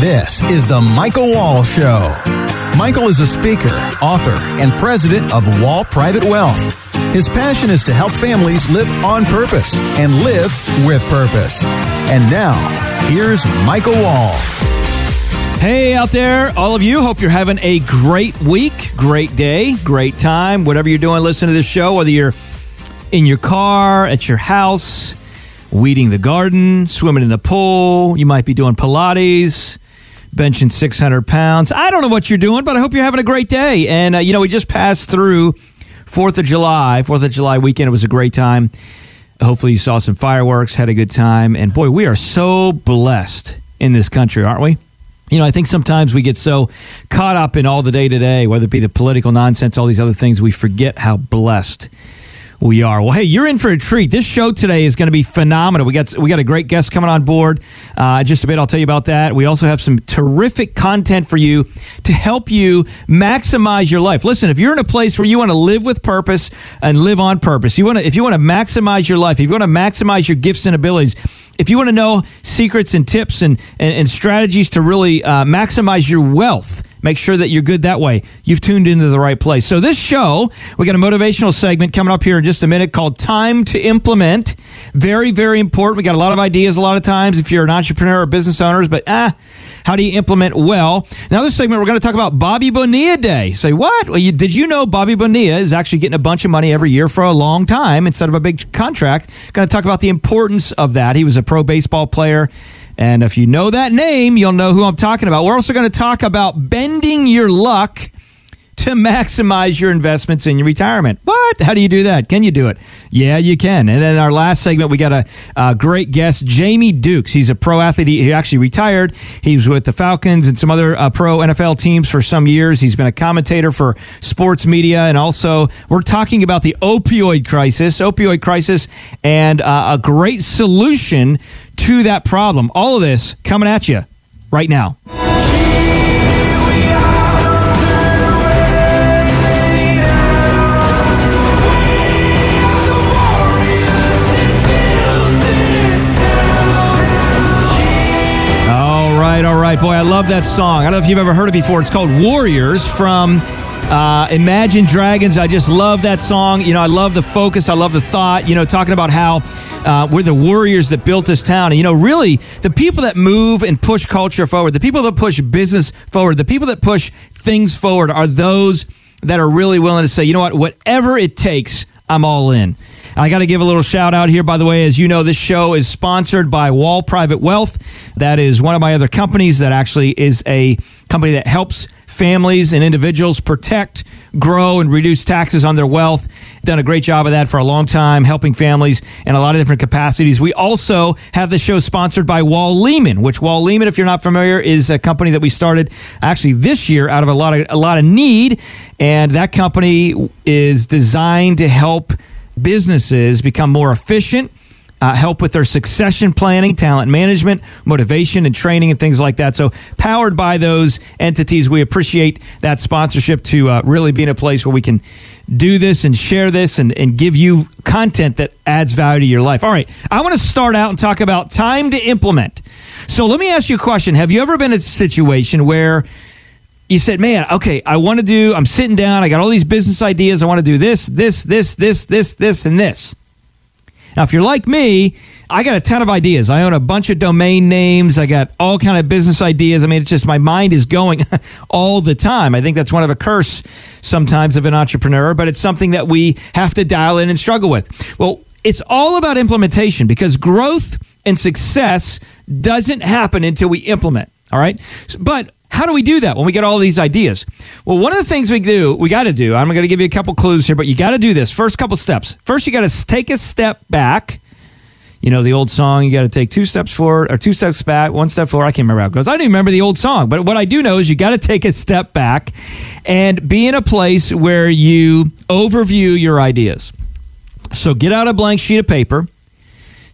This is the Michael Wall Show. Michael is a speaker, author, and president of Wall Private Wealth. His passion is to help families live on purpose and live with purpose. And now, here's Michael Wall. Hey, out there, all of you. Hope you're having a great week, great day, great time. Whatever you're doing, listen to this show, whether you're in your car, at your house, weeding the garden, swimming in the pool. You might be doing Pilates, benching 600 pounds. I don't know what you're doing, but I hope you're having a great day. And, uh, you know, we just passed through 4th of July, 4th of July weekend. It was a great time. Hopefully, you saw some fireworks, had a good time. And boy, we are so blessed in this country, aren't we? You know, I think sometimes we get so caught up in all the day to day, whether it be the political nonsense, all these other things, we forget how blessed we are. Well, hey, you're in for a treat. This show today is going to be phenomenal. We got we got a great guest coming on board. Uh, just a bit, I'll tell you about that. We also have some terrific content for you to help you maximize your life. Listen, if you're in a place where you want to live with purpose and live on purpose, you want to if you want to maximize your life, if you want to maximize your gifts and abilities, if you want to know secrets and tips and, and, and strategies to really uh, maximize your wealth, make sure that you're good that way. You've tuned into the right place. So, this show, we got a motivational segment coming up here in just a minute called Time to Implement. Very, very important. We got a lot of ideas a lot of times if you're an entrepreneur or business owners, but ah, how do you implement well? Now, this segment, we're going to talk about Bobby Bonilla Day. Say, what? Well, you, did you know Bobby Bonilla is actually getting a bunch of money every year for a long time instead of a big contract? Going to talk about the importance of that. He was a pro baseball player. And if you know that name, you'll know who I'm talking about. We're also going to talk about bending your luck to maximize your investments in your retirement. What? How do you do that? Can you do it? Yeah, you can. And then our last segment, we got a, a great guest, Jamie Dukes. He's a pro athlete. He actually retired. He was with the Falcons and some other uh, pro NFL teams for some years. He's been a commentator for sports media. And also, we're talking about the opioid crisis, opioid crisis, and uh, a great solution to that problem. All of this coming at you right now. Right, boy, I love that song. I don't know if you've ever heard it before. It's called Warriors from uh, Imagine Dragons. I just love that song. You know, I love the focus. I love the thought. You know, talking about how uh, we're the warriors that built this town. And, you know, really, the people that move and push culture forward, the people that push business forward, the people that push things forward are those that are really willing to say, you know what, whatever it takes, I'm all in. I got to give a little shout out here, by the way. As you know, this show is sponsored by Wall Private Wealth. That is one of my other companies that actually is a company that helps families and individuals protect, grow, and reduce taxes on their wealth. Done a great job of that for a long time, helping families in a lot of different capacities. We also have the show sponsored by Wall Lehman, which Wall Lehman, if you're not familiar, is a company that we started actually this year out of a lot of a lot of need, and that company is designed to help businesses become more efficient, uh, help with their succession planning, talent management, motivation, and training, and things like that. So, powered by those entities, we appreciate that sponsorship to uh, really be in a place where we can do this and share this and, and give you content that adds value to your life. All right, I want to start out and talk about time to implement. So, let me ask you a question Have you ever been in a situation where you said, man, okay, I want to do, I'm sitting down, I got all these business ideas. I want to do this, this, this, this, this, this, and this. Now, if you're like me, I got a ton of ideas. I own a bunch of domain names. I got all kind of business ideas. I mean, it's just my mind is going all the time. I think that's one of a curse sometimes of an entrepreneur, but it's something that we have to dial in and struggle with. Well, it's all about implementation because growth and success doesn't happen until we implement. All right. But how do we do that when we get all these ideas? Well, one of the things we do, we got to do, I'm going to give you a couple clues here, but you got to do this. First couple steps. First, you got to take a step back. You know, the old song, you got to take two steps forward or two steps back, one step forward. I can't remember how it goes. I don't even remember the old song, but what I do know is you got to take a step back and be in a place where you overview your ideas. So get out a blank sheet of paper,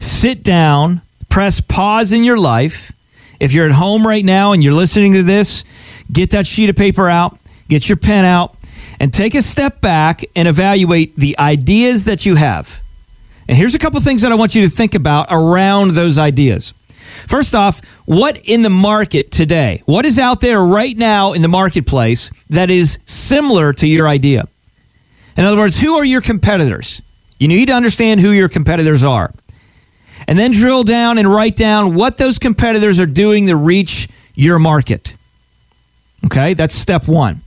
sit down, press pause in your life if you're at home right now and you're listening to this, get that sheet of paper out, get your pen out, and take a step back and evaluate the ideas that you have. And here's a couple things that I want you to think about around those ideas. First off, what in the market today? What is out there right now in the marketplace that is similar to your idea? In other words, who are your competitors? You need to understand who your competitors are. And then drill down and write down what those competitors are doing to reach your market. Okay, that's step one.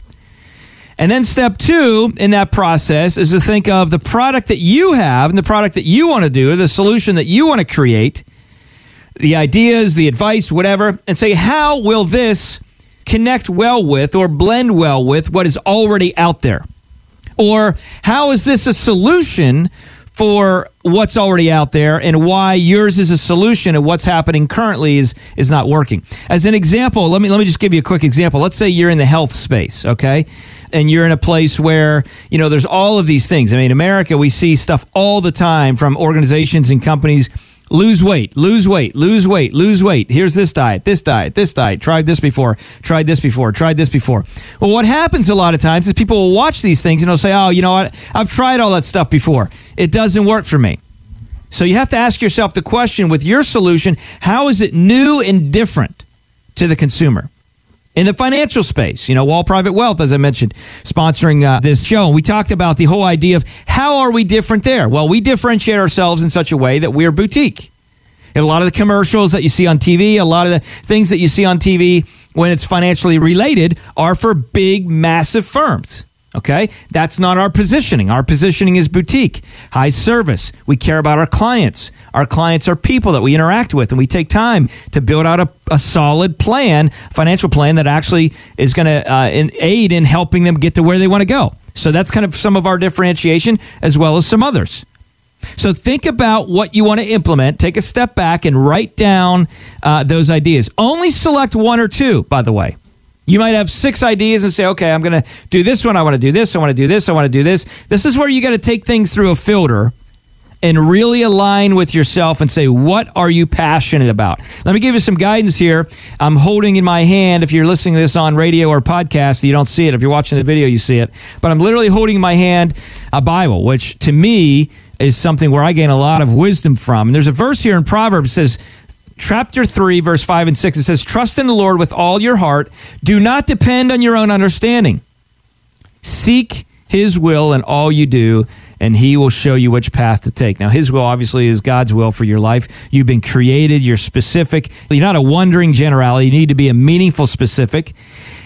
And then step two in that process is to think of the product that you have and the product that you want to do, the solution that you want to create, the ideas, the advice, whatever, and say, how will this connect well with or blend well with what is already out there? Or how is this a solution for what's already out there and why yours is a solution and what's happening currently is is not working. As an example, let me let me just give you a quick example. Let's say you're in the health space, okay? And you're in a place where, you know, there's all of these things. I mean, America, we see stuff all the time from organizations and companies lose weight, lose weight, lose weight, lose weight. Here's this diet, this diet, this diet. Tried this before, tried this before, tried this before. Well, what happens a lot of times is people will watch these things and they'll say, oh, you know what? I've tried all that stuff before. It doesn't work for me. So you have to ask yourself the question with your solution, how is it new and different to the consumer? In the financial space. You know, Wall Private Wealth, as I mentioned, sponsoring uh, this show. We talked about the whole idea of how are we different there? Well, we differentiate ourselves in such a way that we're boutique. And a lot of the commercials that you see on TV, a lot of the things that you see on TV when it's financially related are for big, massive firms. Okay? That's not our positioning. Our positioning is boutique, high service. We care about our clients. Our clients are people that we interact with, and we take time to build out a, a solid plan, financial plan that actually is going to uh, aid in helping them get to where they want to go. So that's kind of some of our differentiation as well as some others. So think about what you want to implement. Take a step back and write down uh, those ideas. Only select one or two, by the way. You might have six ideas and say, okay, I'm going to do this one. I want to do this. I want to do this. I want to do this. This is where you got to take things through a filter and really align with yourself and say, what are you passionate about? Let me give you some guidance here. I'm holding in my hand, if you're listening to this on radio or podcast, you don't see it. If you're watching the video, you see it. But I'm literally holding in my hand a Bible, which to me is something where I gain a lot of wisdom from. And there's a verse here in Proverbs that says, chapter 3, verse 5 and 6, it says, Trust in the Lord with all your heart. Do not depend on your own understanding. Seek his will in all you do, and he will show you which path to take. Now, his will obviously is God's will for your life. You've been created, you're specific. You're not a wandering generality, you need to be a meaningful specific.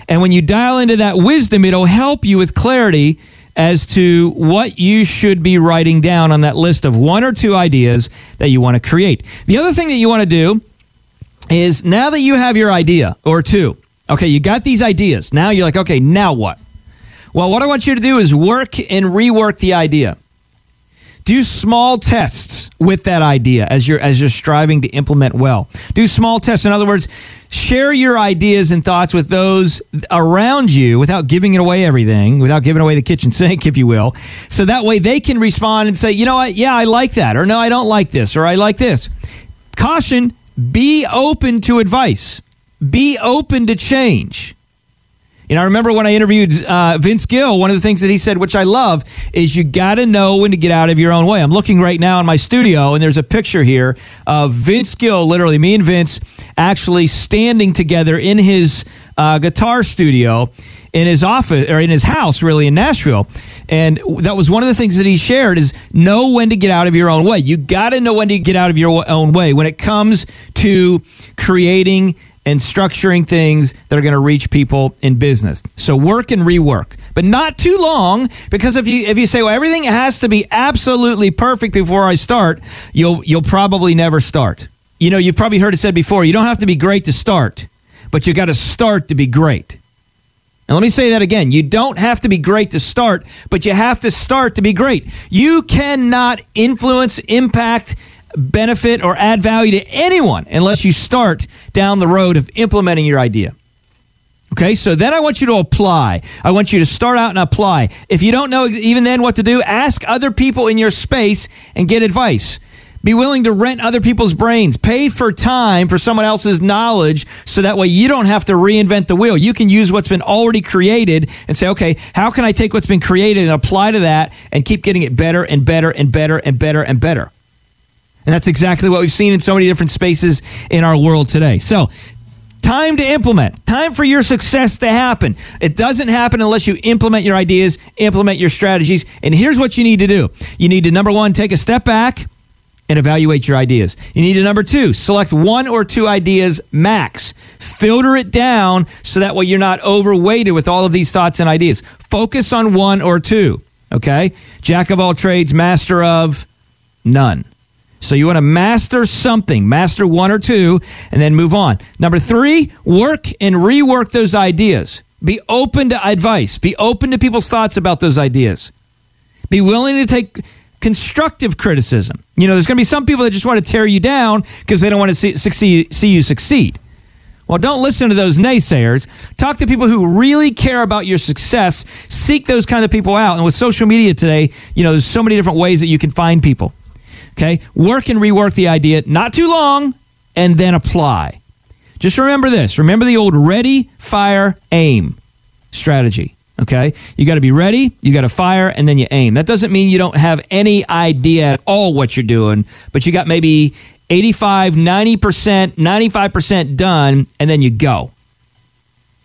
And when you dial into that wisdom, it'll help you with clarity as to what you should be writing down on that list of one or two ideas that you want to create. The other thing that you want to do is now that you have your idea or two, okay, you got these ideas. Now you're like, okay, now what? Well, what I want you to do is work and rework the idea. Do small tests with that idea as you're as you're striving to implement well. Do small tests. In other words, share your ideas and thoughts with those around you without giving it away everything, without giving away the kitchen sink, if you will. So that way they can respond and say, you know what, yeah, I like that, or no, I don't like this, or I like this. Caution, be open to advice. Be open to change. You know, I remember when I interviewed uh, Vince Gill, one of the things that he said, which I love, is you got to know when to get out of your own way. I'm looking right now in my studio, and there's a picture here of Vince Gill, literally me and Vince, actually standing together in his uh, guitar studio in his office or in his house, really in Nashville. And that was one of the things that he shared is know when to get out of your own way. You got to know when to get out of your own way when it comes to creating and structuring things that are going to reach people in business. So work and rework, but not too long because if you if you say well everything has to be absolutely perfect before I start, you'll you'll probably never start. You know, you've probably heard it said before, you don't have to be great to start, but you got to start to be great. And let me say that again. You don't have to be great to start, but you have to start to be great. You cannot influence, impact, benefit or add value to anyone unless you start down the road of implementing your idea. Okay, so then I want you to apply. I want you to start out and apply. If you don't know even then what to do, ask other people in your space and get advice. Be willing to rent other people's brains. Pay for time for someone else's knowledge so that way you don't have to reinvent the wheel. You can use what's been already created and say, okay, how can I take what's been created and apply to that and keep getting it better and better and better and better and better? And that's exactly what we've seen in so many different spaces in our world today. So, time to implement, time for your success to happen. It doesn't happen unless you implement your ideas, implement your strategies. And here's what you need to do you need to, number one, take a step back and evaluate your ideas. You need to, number two, select one or two ideas max. Filter it down so that way you're not overweighted with all of these thoughts and ideas. Focus on one or two, okay? Jack of all trades, master of none. So you want to master something, master one or two, and then move on. Number three, work and rework those ideas. Be open to advice. Be open to people's thoughts about those ideas. Be willing to take constructive criticism. You know, there's going to be some people that just want to tear you down because they don't want to see, succeed, see you succeed. Well, don't listen to those naysayers. Talk to people who really care about your success. Seek those kind of people out. And with social media today, you know, there's so many different ways that you can find people. Okay? Work and rework the idea, not too long, and then apply. Just remember this remember the old ready, fire, aim strategy. Okay? You got to be ready, you got to fire, and then you aim. That doesn't mean you don't have any idea at all what you're doing, but you got maybe 85, 90%, 95% done, and then you go.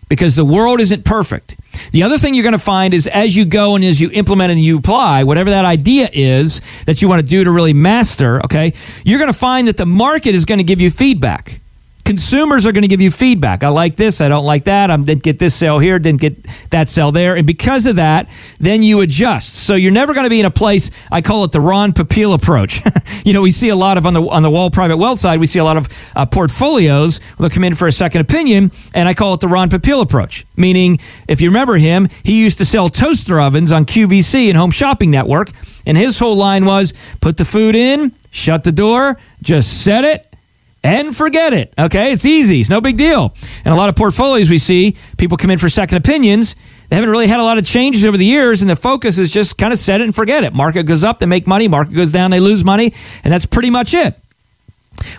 Because the world isn't perfect. The other thing you're going to find is as you go and as you implement and you apply, whatever that idea is that you want to do to really master, okay, you're going to find that the market is going to give you feedback consumers are going to give you feedback. I like this. I don't like that. I didn't get this sale here. Didn't get that sale there. And because of that, then you adjust. So you're never going to be in a place. I call it the Ron Popeil approach. you know, we see a lot of on the on the wall private wealth side. We see a lot of uh, portfolios that come in for a second opinion, and I call it the Ron Popeil approach. Meaning, if you remember him, he used to sell toaster ovens on QVC and Home Shopping Network, and his whole line was put the food in, shut the door, just set it and forget it. Okay, it's easy. It's no big deal. And a lot of portfolios we see, people come in for second opinions. They haven't really had a lot of changes over the years, and the focus is just kind of set it and forget it. Market goes up, they make money. Market goes down, they lose money, and that's pretty much it.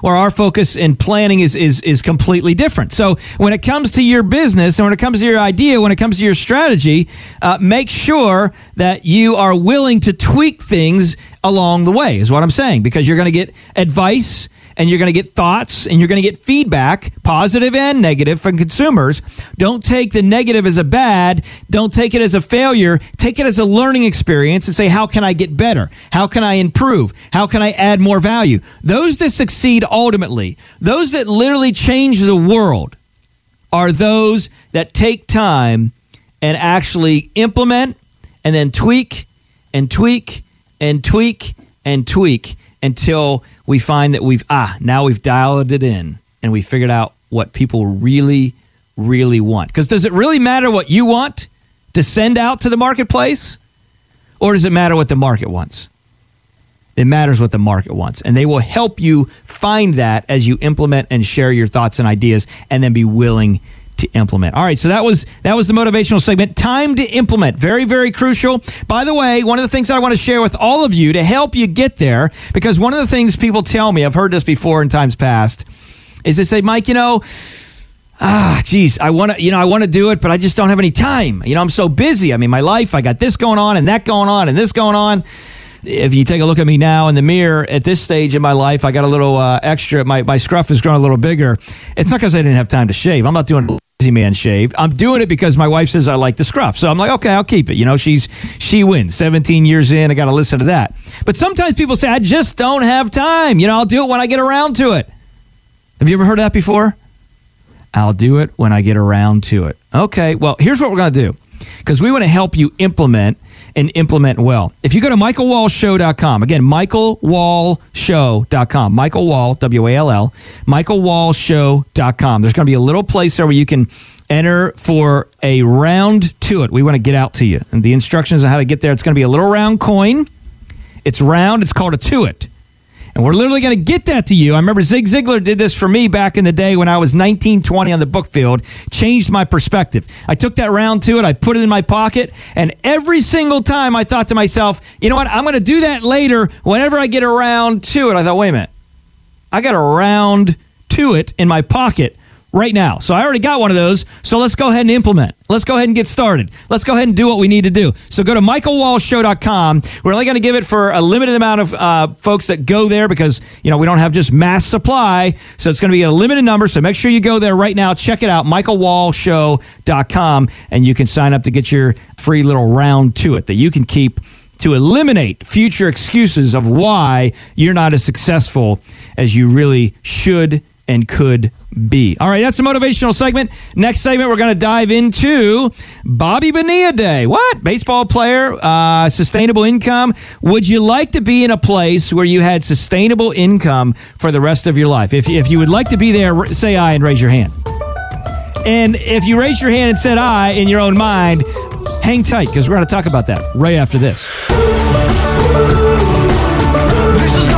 Where our focus and planning is, is is completely different. So when it comes to your business and when it comes to your idea, when it comes to your strategy, uh, make sure that you are willing to tweak things along the way. Is what I'm saying because you're going to get advice and you're going to get thoughts and you're going to get feedback, positive and negative, from consumers. Don't take the negative as a bad. Don't take it as a failure. Take it as a learning experience and say, how can I get better? How can I improve? How can I add more value? Those that succeed ultimately, those that literally change the world, are those that take time and actually implement and then tweak and tweak and tweak and tweak until we find that we've ah now we've dialed it in and we figured out what people really really want. Because does it really matter what you want to send out to the marketplace? Or does it matter what the market wants? It matters what the market wants. And they will help you find that as you implement and share your thoughts and ideas and then be willing to implement. All right, so that was that was the motivational segment. Time to implement. Very very crucial. By the way, one of the things I want to share with all of you to help you get there because one of the things people tell me, I've heard this before in times past, is they say, "Mike, you know, ah, geez, I want to, you know, I want to do it, but I just don't have any time. You know, I'm so busy. I mean, my life, I got this going on and that going on and this going on." if you take a look at me now in the mirror at this stage in my life, I got a little uh, extra. My, my scruff has grown a little bigger. It's not because I didn't have time to shave. I'm not doing Easy man shave. I'm doing it because my wife says I like the scruff. So I'm like, okay, I'll keep it. You know, she's she wins. 17 years in, I got to listen to that. But sometimes people say I just don't have time. You know, I'll do it when I get around to it. Have you ever heard that before? I'll do it when I get around to it. Okay, well, here's what we're going to do because we want to help you implement and implement well. If you go to michaelwallshow.com, again, michaelwallshow.com, Michael Wall, W A L L, michaelwallshow.com. There's going to be a little place there where you can enter for a round to it. We want to get out to you. And the instructions on how to get there, it's going to be a little round coin. It's round, it's called a to it. And we're literally going to get that to you. I remember Zig Ziglar did this for me back in the day when I was 19, 20 on the book field, changed my perspective. I took that round to it, I put it in my pocket, and every single time I thought to myself, you know what, I'm going to do that later whenever I get around to it. I thought, wait a minute, I got a round to it in my pocket right now. So I already got one of those. So let's go ahead and implement. Let's go ahead and get started. Let's go ahead and do what we need to do. So go to michaelwallshow.com. We're only going to give it for a limited amount of uh, folks that go there because, you know, we don't have just mass supply. So it's going to be a limited number. So make sure you go there right now. Check it out, michaelwallshow.com, and you can sign up to get your free little round to it that you can keep to eliminate future excuses of why you're not as successful as you really should and could be. All right, that's a motivational segment. Next segment, we're going to dive into Bobby Bonilla Day. What? Baseball player, uh, sustainable income. Would you like to be in a place where you had sustainable income for the rest of your life? If, if you would like to be there, say I and raise your hand. And if you raise your hand and said I in your own mind, hang tight because we're going to talk about that right after this. Worried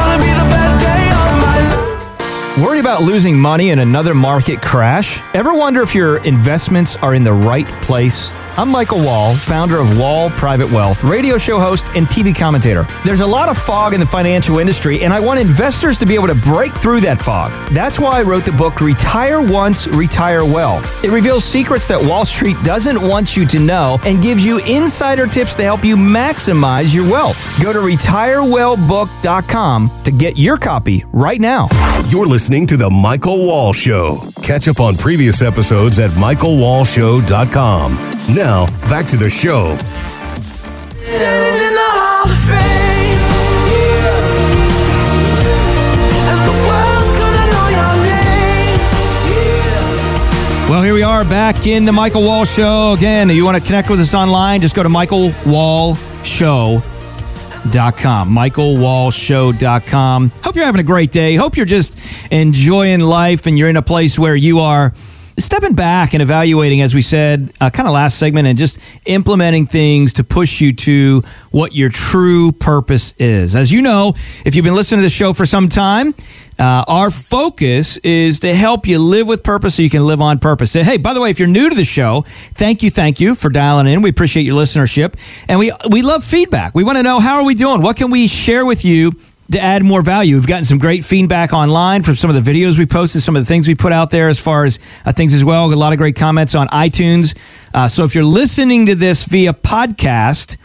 about losing money in another market crash? Ever wonder if your investments are in the right place? I'm Michael Wall, founder of Wall Private Wealth, radio show host, and TV commentator. There's a lot of fog in the financial industry, and I want investors to be able to break through that fog. That's why I wrote the book Retire Once, Retire Well. It reveals secrets that Wall Street doesn't want you to know and gives you insider tips to help you maximize your wealth. Go to retirewellbook.com to get your copy right now. You're listening to The Michael Wall Show. Catch up on previous episodes at michaelwallshow.com. Now, back to the show. Well, here we are back in the Michael Wall Show. Again, if you want to connect with us online, just go to michaelwallshow.com. michaelwallshow.com. Hope you're having a great day. Hope you're just enjoying life and you're in a place where you are stepping back and evaluating, as we said, uh, kind of last segment, and just implementing things to push you to what your true purpose is. As you know, if you've been listening to the show for some time, uh, our focus is to help you live with purpose so you can live on purpose. Hey, by the way, if you're new to the show, thank you, thank you for dialing in. We appreciate your listenership, and we we love feedback. We want to know how are we doing? What can we share with you to add more value. We've gotten some great feedback online from some of the videos we posted, some of the things we put out there as far as uh, things as well. A lot of great comments on iTunes. Uh, so if you're listening to this via podcast,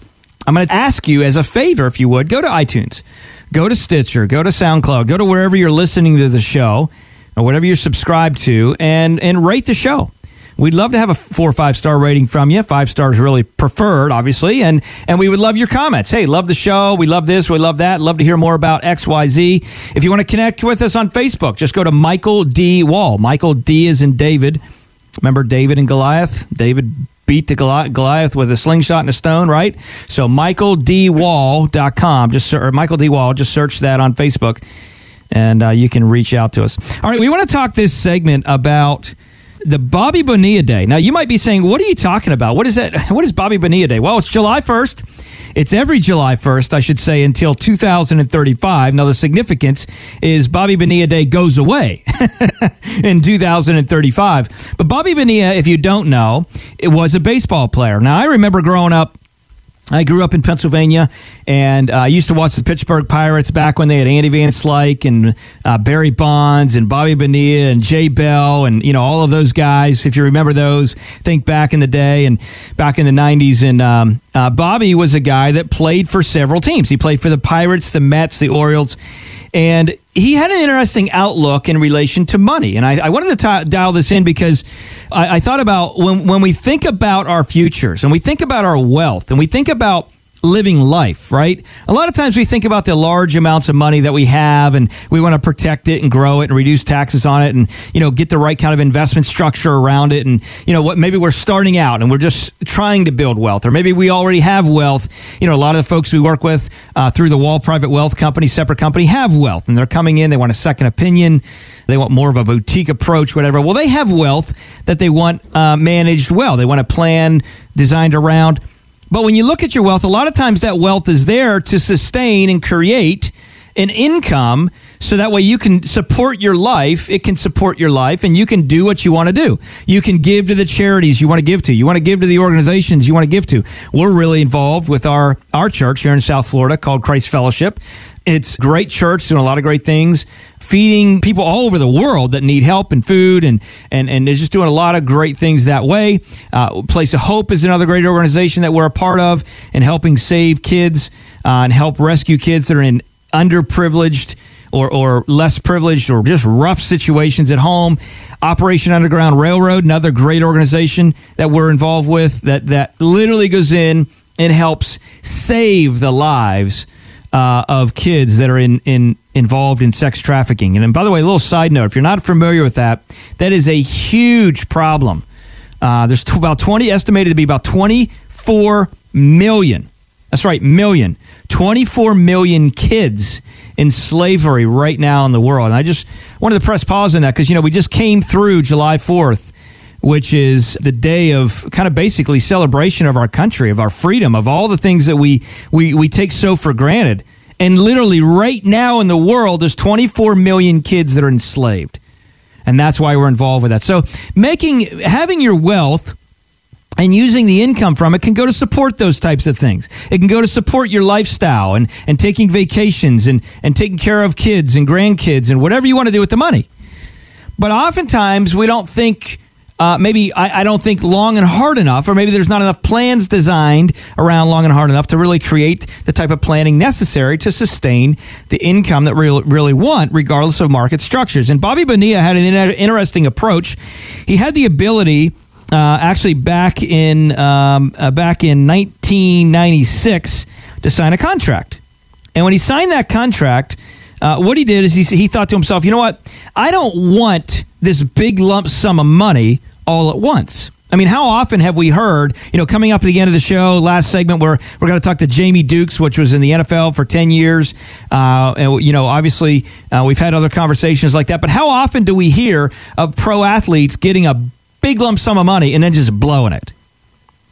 I'm going to ask you as a favor, if you would, go to iTunes, go to Stitcher, go to SoundCloud, go to wherever you're listening to the show or whatever you're subscribed to, and and rate the show. We'd love to have a four or five star rating from you. Five stars really preferred, obviously. And and we would love your comments. Hey, love the show. We love this. We love that. Love to hear more about XYZ. If you want to connect with us on Facebook, just go to Michael D. Wall. Michael D is in David. Remember David and Goliath? David beat the Goliath with a slingshot and a stone, right? So michaeldwall.com, just or Michael D. Wall, just search that on Facebook and uh, you can reach out to us. All right, we want to talk this segment about the Bobby Bonilla Day. Now, you might be saying, what are you talking about? What is that? What is Bobby Bonilla Day? Well, it's July 1st. It's every July 1st, I should say, until 2035. Now, the significance is Bobby Bonilla Day goes away in 2035. But Bobby Bonilla, if you don't know, it was a baseball player. Now, I remember growing up I grew up in Pennsylvania, and I used to watch the Pittsburgh Pirates back when they had Andy Van Slyke and uh, Barry Bonds and Bobby Bonilla and Jay Bell and you know all of those guys. If you remember those, think back in the day and back in the '90s. And um, uh, Bobby was a guy that played for several teams. He played for the Pirates, the Mets, the Orioles, and he had an interesting outlook in relation to money. And I, I wanted to t- dial this in because I, I thought about when, when we think about our futures and we think about our wealth and we think about living life, right? A lot of times we think about the large amounts of money that we have and we want to protect it and grow it and reduce taxes on it and, you know, get the right kind of investment structure around it. And, you know, what maybe we're starting out and we're just trying to build wealth or maybe we already have wealth. You know, a lot of the folks we work with uh, through the Wall Private Wealth Company, separate company, have wealth and they're coming in, they want a second opinion. They want more of a boutique approach, whatever. Well, they have wealth that they want uh, managed well. They want a plan designed around but when you look at your wealth, a lot of times that wealth is there to sustain and create an income so that way you can support your life. It can support your life and you can do what you want to do. You can give to the charities you want to give to. You want to give to the organizations you want to give to. We're really involved with our, our church here in South Florida called Christ Fellowship It's great church doing a lot of great things, feeding people all over the world that need help and food, and and and just doing a lot of great things that way. Uh, Place of Hope is another great organization that we're a part of, and helping save kids uh, and help rescue kids that are in underprivileged or, or less privileged or just rough situations at home. Operation Underground Railroad, another great organization that we're involved with that, that literally goes in and helps save the lives uh, of kids that are in, in involved in sex trafficking. And, and by the way, a little side note: if you're not familiar with that, that is a huge problem. Uh, there's t- about 20 estimated to be about 24 million. That's right, million. 24 million kids in slavery right now in the world. And I just wanted to press pause on that because, you know, we just came through July 4th, which is the day of kind of basically celebration of our country, of our freedom, of all the things that we, we, we take so for granted. And literally right now in the world, there's 24 million kids that are enslaved. And that's why we're involved with that. So making, having your wealth and using the income from it can go to support those types of things. It can go to support your lifestyle and, and taking vacations and, and taking care of kids and grandkids and whatever you want to do with the money. But oftentimes we don't think, uh, maybe I, I don't think long and hard enough, or maybe there's not enough plans designed around long and hard enough to really create the type of planning necessary to sustain the income that we really want, regardless of market structures. And Bobby Bonilla had an interesting approach. He had the ability uh, actually back in um, uh, back in 1996 to sign a contract. And when he signed that contract, uh, what he did is he, he thought to himself, you know what? I don't want this big lump sum of money all at once. I mean, how often have we heard, you know, coming up at the end of the show, last segment, where we're going to talk to Jamie Dukes, which was in the NFL for 10 years. Uh, and, you know, obviously, uh, we've had other conversations like that. But how often do we hear of pro athletes getting a big lump sum of money and then just blowing it.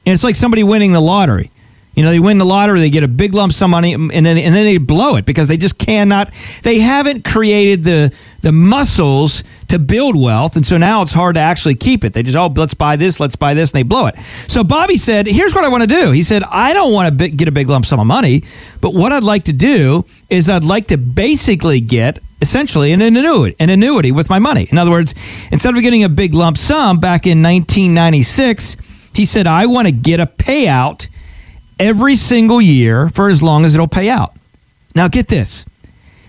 And it's like somebody winning the lottery. You know, they win the lottery, they get a big lump sum of money, and then and then they blow it because they just cannot. They haven't created the the muscles to build wealth, and so now it's hard to actually keep it. They just oh, let's buy this, let's buy this, and they blow it. So Bobby said, "Here's what I want to do." He said, "I don't want to get a big lump sum of money, but what I'd like to do is I'd like to basically get essentially an annuity, an annuity with my money. In other words, instead of getting a big lump sum back in 1996, he said, I want to get a payout every single year for as long as it'll pay out. Now, get this.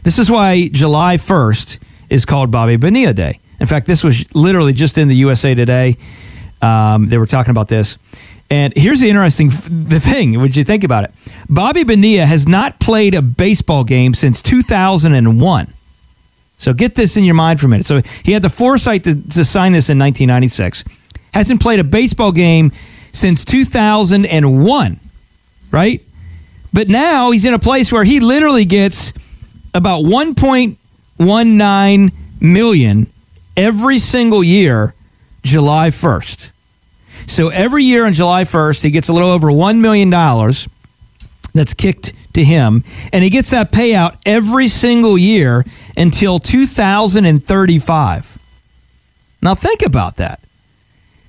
This is why July 1st is called Bobby Bonilla Day. In fact, this was literally just in the USA Today. Um, they were talking about this. And here's the interesting the thing, would you think about it? Bobby Bonilla has not played a baseball game since 2001. So get this in your mind for a minute. So he had the foresight to, to sign this in 1996. Hasn't played a baseball game since 2001, right? But now he's in a place where he literally gets about 1.19 million every single year July 1st. So every year on July 1st, he gets a little over $1 million that's kicked to him, and he gets that payout every single year until 2035. Now think about that.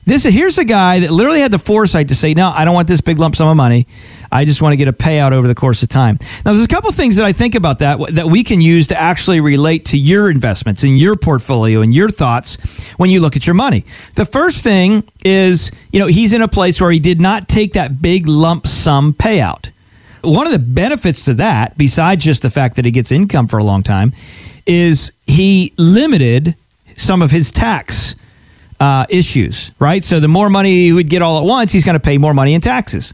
This here's a guy that literally had the foresight to say, "No, I don't want this big lump sum of money. I just want to get a payout over the course of time." Now, there's a couple things that I think about that that we can use to actually relate to your investments and your portfolio and your thoughts when you look at your money. The first thing is, you know, he's in a place where he did not take that big lump sum payout. One of the benefits to that, besides just the fact that he gets income for a long time, is he limited some of his tax uh, issues, right? So the more money he would get all at once, he's going to pay more money in taxes.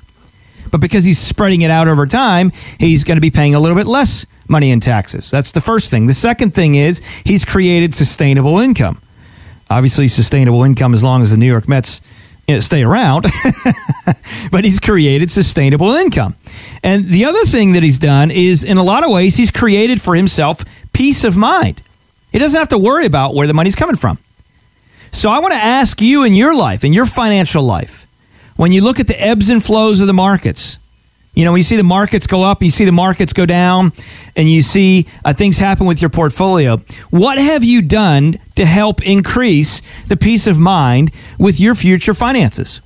But because he's spreading it out over time, he's going to be paying a little bit less money in taxes. That's the first thing. The second thing is he's created sustainable income. Obviously, sustainable income as long as the New York Mets stay around, but he's created sustainable income. And the other thing that he's done is, in a lot of ways, he's created for himself peace of mind. He doesn't have to worry about where the money's coming from. So I want to ask you in your life, in your financial life, when you look at the ebbs and flows of the markets, you know, when you see the markets go up, you see the markets go down, and you see uh, things happen with your portfolio. What have you done to help increase the peace of mind with your future finances?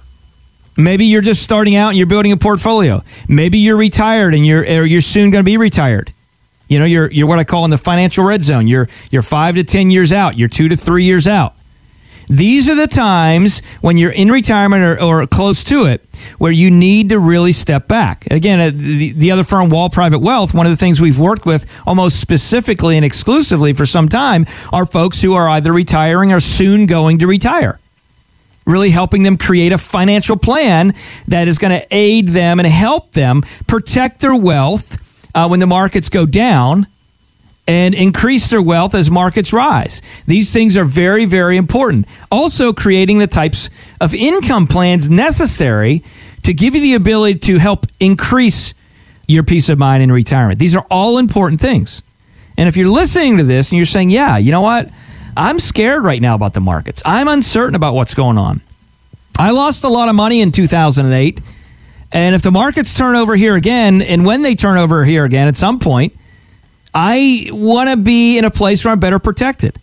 Maybe you're just starting out and you're building a portfolio. Maybe you're retired and you're you're soon going to be retired. You know, you're you're what I call in the financial red zone. You're you're five to ten years out. You're two to three years out. These are the times when you're in retirement or, or close to it where you need to really step back. Again, uh, the, the other firm, Wall Private Wealth, one of the things we've worked with almost specifically and exclusively for some time are folks who are either retiring or soon going to retire really helping them create a financial plan that is going to aid them and help them protect their wealth uh, when the markets go down and increase their wealth as markets rise. These things are very, very important. Also, creating the types of income plans necessary to give you the ability to help increase your peace of mind in retirement. These are all important things. And if you're listening to this and you're saying, yeah, you know what? I'm scared right now about the markets. I'm uncertain about what's going on. I lost a lot of money in 2008. And if the markets turn over here again, and when they turn over here again at some point, I want to be in a place where I'm better protected.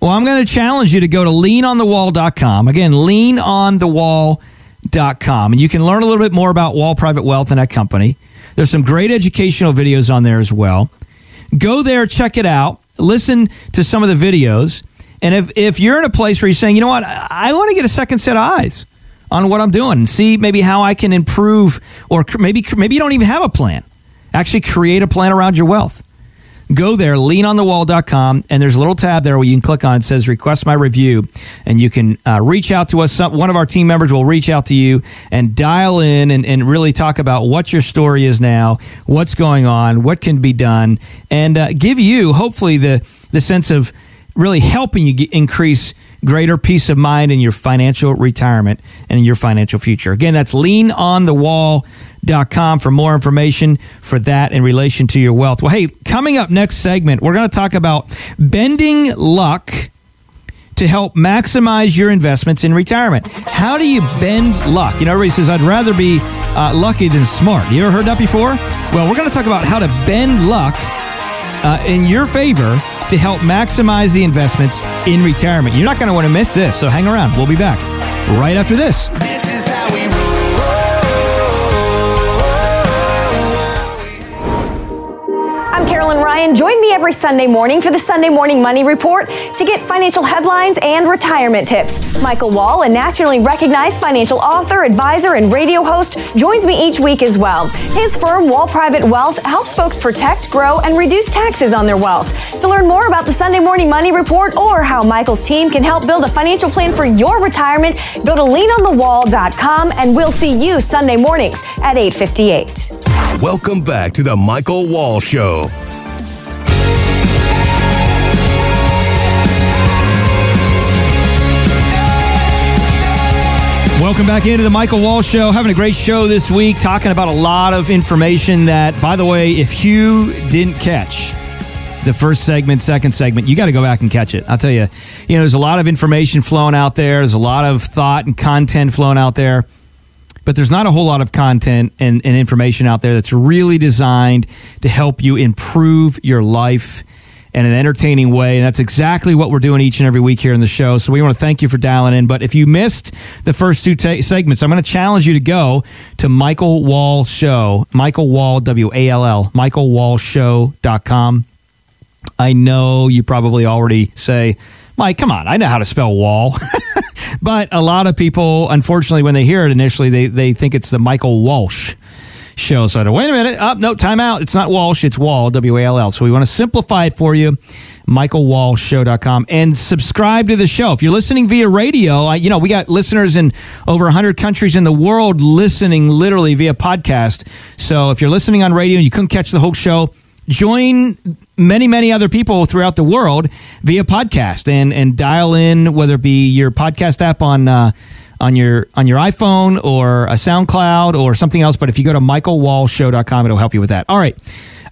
Well, I'm going to challenge you to go to leanonthewall.com. Again, leanonthewall.com. And you can learn a little bit more about Wall Private Wealth and that company. There's some great educational videos on there as well. Go there, check it out, listen to some of the videos. And if, if you're in a place where you're saying, you know what, I want to get a second set of eyes on what I'm doing and see maybe how I can improve, or maybe, maybe you don't even have a plan. Actually, create a plan around your wealth go there, leanonthewall.com, and there's a little tab there where you can click on. It says request my review, and you can uh, reach out to us. Some, one of our team members will reach out to you and dial in and, and really talk about what your story is now, what's going on, what can be done, and uh, give you hopefully the the sense of really helping you get, increase greater peace of mind in your financial retirement and in your financial future. Again, that's lean on the wall com for more information for that in relation to your wealth. Well, hey, coming up next segment, we're going to talk about bending luck to help maximize your investments in retirement. How do you bend luck? You know, everybody says, I'd rather be uh, lucky than smart. You ever heard that before? Well, we're going to talk about how to bend luck uh, in your favor to help maximize the investments in retirement. You're not going to want to miss this, so hang around. We'll be back right after this. Ryan. Join me every Sunday morning for the Sunday Morning Money Report to get financial headlines and retirement tips. Michael Wall, a nationally recognized financial author, advisor, and radio host, joins me each week as well. His firm, Wall Private Wealth, helps folks protect, grow, and reduce taxes on their wealth. To learn more about the Sunday Morning Money Report or how Michael's team can help build a financial plan for your retirement, go to leanonthewall.com and we'll see you Sunday mornings at 858. Welcome back to the Michael Wall Show. Welcome back into the Michael Wall Show. Having a great show this week, talking about a lot of information that, by the way, if you didn't catch the first segment, second segment, you got to go back and catch it. I'll tell you, you know, there's a lot of information flowing out there, there's a lot of thought and content flowing out there, but there's not a whole lot of content and, and information out there that's really designed to help you improve your life in an entertaining way. And that's exactly what we're doing each and every week here in the show. So we want to thank you for dialing in. But if you missed the first two ta- segments, I'm going to challenge you to go to Michael Wall Show, Michael Wall, W A L L, michaelwallshow.com. I know you probably already say, Mike, come on, I know how to spell wall. but a lot of people, unfortunately, when they hear it initially, they, they think it's the Michael Walsh show. So wait a minute. Up, oh, no, time out. It's not Walsh, it's Wall, W A L L. So we want to simplify it for you. MichaelWalshShow.com and subscribe to the show. If you're listening via radio, I, you know, we got listeners in over 100 countries in the world listening literally via podcast. So if you're listening on radio and you couldn't catch the whole show, join many, many other people throughout the world via podcast and, and dial in, whether it be your podcast app on, uh, on your on your iPhone or a SoundCloud or something else. But if you go to michaelwallshow.com, it'll help you with that. All right.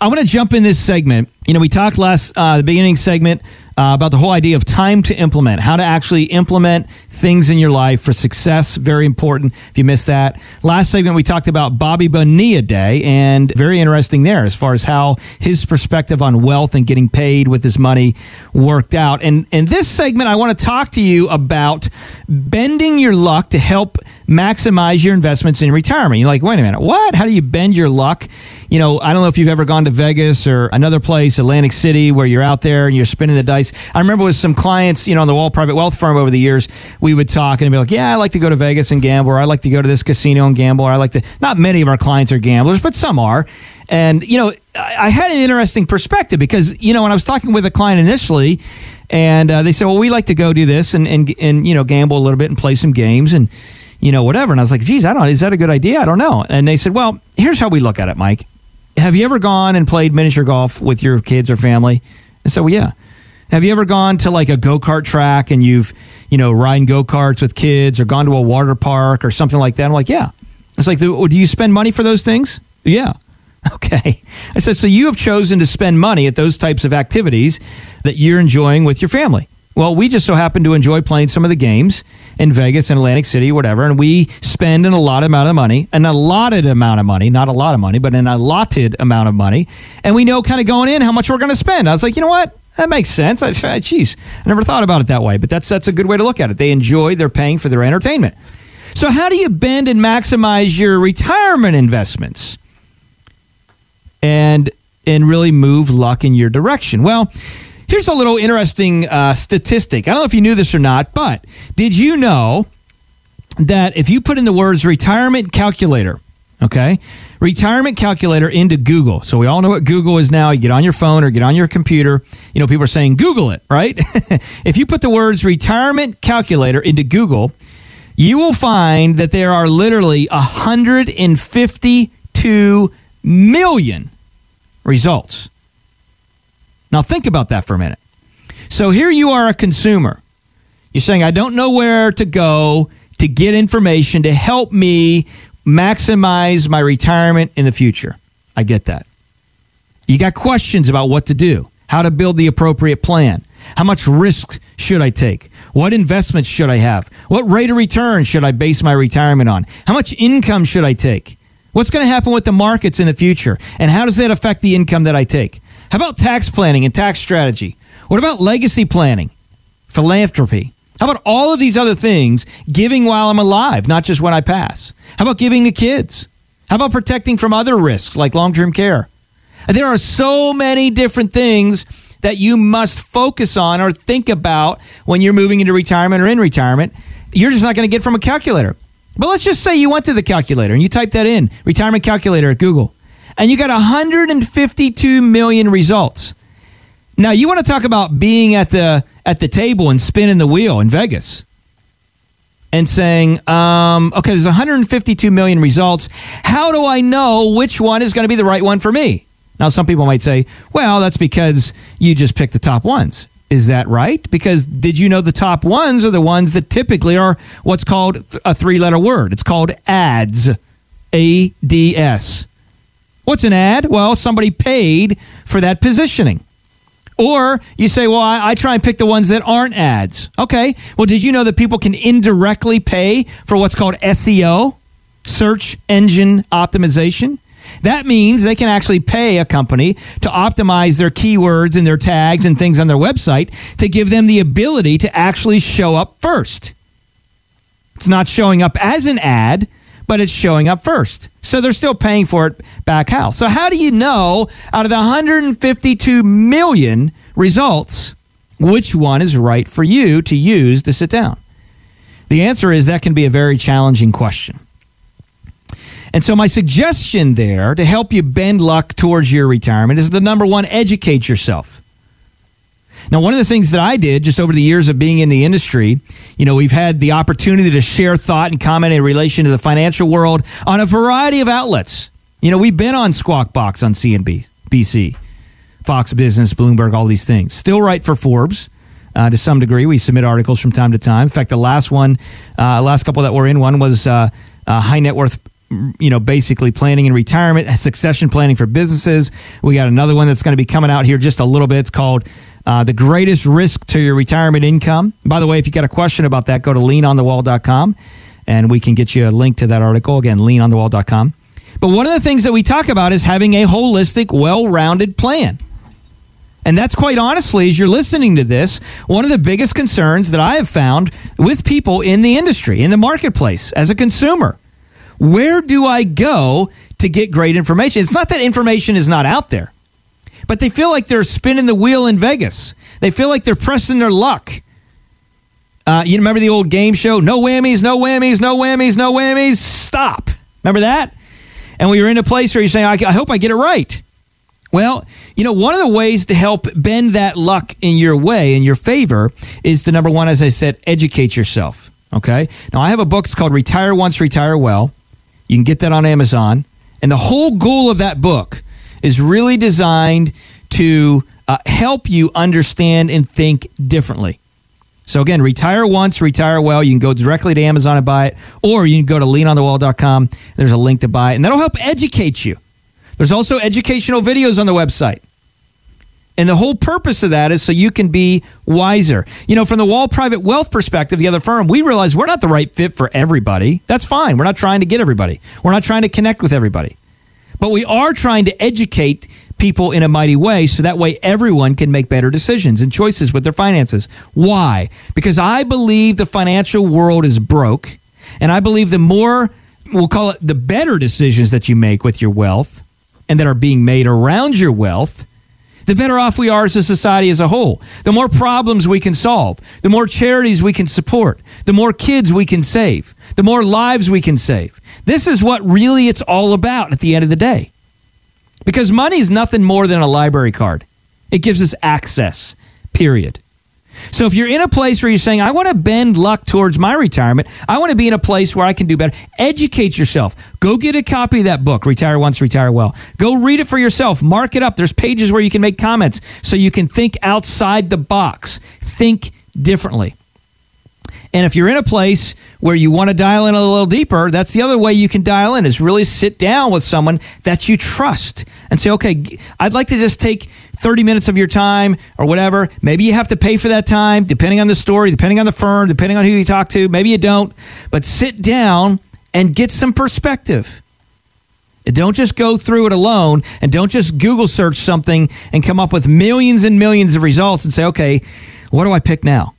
I want to jump in this segment. You know, we talked last uh, the beginning segment uh, about the whole idea of time to implement, how to actually implement things in your life for success. Very important. If you missed that, last segment we talked about Bobby Bonilla Day, and very interesting there as far as how his perspective on wealth and getting paid with his money worked out. And in this segment, I want to talk to you about bending your luck to help maximize your investments in retirement. You're like, wait a minute, what? How do you bend your luck? You know, I don't know if you've ever gone to Vegas or another place, Atlantic City, where you're out there and you're spinning the dice. I remember with some clients, you know, on the Wall Private Wealth Firm over the years, we would talk and be like, yeah, I like to go to Vegas and gamble, or I like to go to this casino and gamble, or I like to. Not many of our clients are gamblers, but some are. And, you know, I had an interesting perspective because, you know, when I was talking with a client initially, and uh, they said, well, we like to go do this and, and, and, you know, gamble a little bit and play some games and, you know, whatever. And I was like, geez, I don't. Is that a good idea? I don't know. And they said, well, here's how we look at it, Mike. Have you ever gone and played miniature golf with your kids or family? And so, well, yeah. Have you ever gone to like a go kart track and you've, you know, riding go karts with kids or gone to a water park or something like that? I'm like, yeah. It's like, do you spend money for those things? Yeah. Okay. I said, so you have chosen to spend money at those types of activities that you're enjoying with your family. Well, we just so happen to enjoy playing some of the games in Vegas and Atlantic City, whatever, and we spend an allotted amount of money, an allotted amount of money, not a lot of money, but an allotted amount of money, and we know kind of going in how much we're going to spend. I was like, you know what? That makes sense. I, geez, I never thought about it that way, but that's that's a good way to look at it. They enjoy, they're paying for their entertainment. So, how do you bend and maximize your retirement investments? and and really move luck in your direction. Well, here's a little interesting uh, statistic. I don't know if you knew this or not, but did you know that if you put in the words retirement calculator, okay, retirement calculator into Google. So we all know what Google is now. You get on your phone or get on your computer. You know, people are saying Google it, right? if you put the words retirement calculator into Google, you will find that there are literally 152 million results. Now, think about that for a minute. So, here you are a consumer. You're saying, I don't know where to go to get information to help me maximize my retirement in the future. I get that. You got questions about what to do, how to build the appropriate plan. How much risk should I take? What investments should I have? What rate of return should I base my retirement on? How much income should I take? What's going to happen with the markets in the future? And how does that affect the income that I take? How about tax planning and tax strategy? What about legacy planning, philanthropy? How about all of these other things, giving while I'm alive, not just when I pass? How about giving to kids? How about protecting from other risks like long term care? There are so many different things that you must focus on or think about when you're moving into retirement or in retirement. You're just not going to get from a calculator. But let's just say you went to the calculator and you typed that in, retirement calculator at Google, and you got 152 million results. Now you want to talk about being at the at the table and spinning the wheel in Vegas and saying, um, okay, there's 152 million results. How do I know which one is going to be the right one for me? Now, some people might say, well, that's because you just picked the top ones. Is that right? Because did you know the top ones are the ones that typically are what's called a three letter word? It's called ads. A D S. What's an ad? Well, somebody paid for that positioning. Or you say, well, I, I, try and pick the ones that aren't ads. Okay. Well, did you know that people can indirectly pay for what's called SEO, search engine optimization? That means they can actually pay a company to optimize their keywords and their tags and things on their website to give them the ability to actually show up first. It's not showing up as an ad, but it's showing up first. So they're still paying for it back house. So how do you know out of the 152 million results which one is right for you to use to sit down? The answer is that can be a very challenging question. And so, my suggestion there to help you bend luck towards your retirement is the number one educate yourself. Now, one of the things that I did just over the years of being in the industry, you know, we've had the opportunity to share thought and comment in relation to the financial world on a variety of outlets. You know, we've been on Squawk Box on CNBC, Fox Business, Bloomberg, all these things. Still write for Forbes. Uh, to some degree, we submit articles from time to time. In fact, the last one, uh, last couple that were in, one was uh, uh high net worth you know, basically planning and retirement, succession planning for businesses. We got another one that's going to be coming out here just a little bit. It's called uh, The Greatest Risk to Your Retirement Income. By the way, if you got a question about that, go to leanonthewall.com and we can get you a link to that article. Again, leanonthewall.com. But one of the things that we talk about is having a holistic, well rounded plan. And that's quite honestly, as you're listening to this, one of the biggest concerns that I have found with people in the industry, in the marketplace, as a consumer. Where do I go to get great information? It's not that information is not out there, but they feel like they're spinning the wheel in Vegas. They feel like they're pressing their luck. Uh, you remember the old game show? No whammies, no whammies, no whammies, no whammies. Stop. Remember that? And we were in a place where you're saying, I, I hope I get it right. Well, you know, one of the ways to help bend that luck in your way, in your favor, is the number one, as I said, educate yourself. Okay. Now, I have a book. It's called Retire Once, Retire Well. You can get that on Amazon. And the whole goal of that book is really designed to uh, help you understand and think differently. So again, retire once, retire well. You can go directly to Amazon and buy it, or you can go to leanonthewall.com. There's a link to buy it, and that'll help educate you. There's also educational videos on the website. And the whole purpose of that is so you can be wiser. You know, from the Wall Private Wealth perspective, the other firm, we realize we're not the right fit for everybody. That's fine. We're not trying to get everybody, we're not trying to connect with everybody. But we are trying to educate people in a mighty way so that way everyone can make better decisions and choices with their finances. Why? Because I believe the financial world is broke, and I believe the more, we'll call it the better decisions that you make with your wealth and that are being made around your wealth the better off we are as a society as a whole. The more problems we can solve, the more charities we can support, the more kids we can save, the more lives we can save. This is what really it's all about at the end of the day. Because money is nothing more than a library card. It gives us access, period. So if you're in a place where you're saying, I want to bend luck towards my retirement, I want to be in a place where I can do better, educate yourself. Go get a copy of that book, Retire Once, Retire Well. Go read it for yourself. Mark it up. There's pages where you can make comments so you can think outside the box, think differently. And if you're in a place where you want to dial in a little deeper, that's the other way you can dial in is really sit down with someone that you trust and say, okay, I'd like to just take 30 minutes of your time or whatever. Maybe you have to pay for that time, depending on the story, depending on the firm, depending on who you talk to. Maybe you don't, but sit down and get some perspective. Don't just go through it alone and don't just Google search something and come up with millions and millions of results and say, okay, what do I pick now?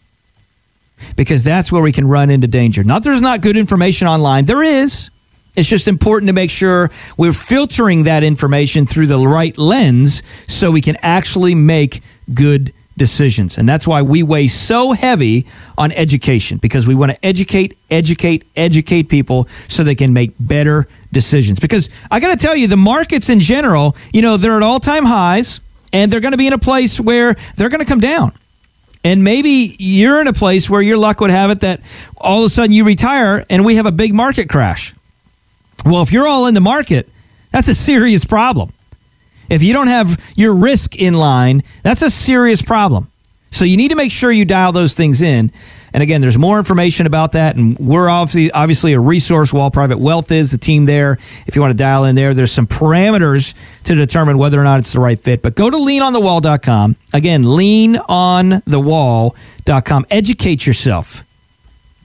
Because that's where we can run into danger. Not there's not good information online. There is. It's just important to make sure we're filtering that information through the right lens so we can actually make good decisions. And that's why we weigh so heavy on education because we want to educate, educate, educate people so they can make better decisions. Because I got to tell you, the markets in general, you know, they're at all time highs and they're going to be in a place where they're going to come down. And maybe you're in a place where your luck would have it that all of a sudden you retire and we have a big market crash. Well, if you're all in the market, that's a serious problem. If you don't have your risk in line, that's a serious problem. So you need to make sure you dial those things in. And again, there's more information about that, and we're obviously obviously a resource. Wall Private Wealth is the team there. If you want to dial in there, there's some parameters to determine whether or not it's the right fit. But go to leanonthewall.com. Again, leanonthewall.com. Educate yourself.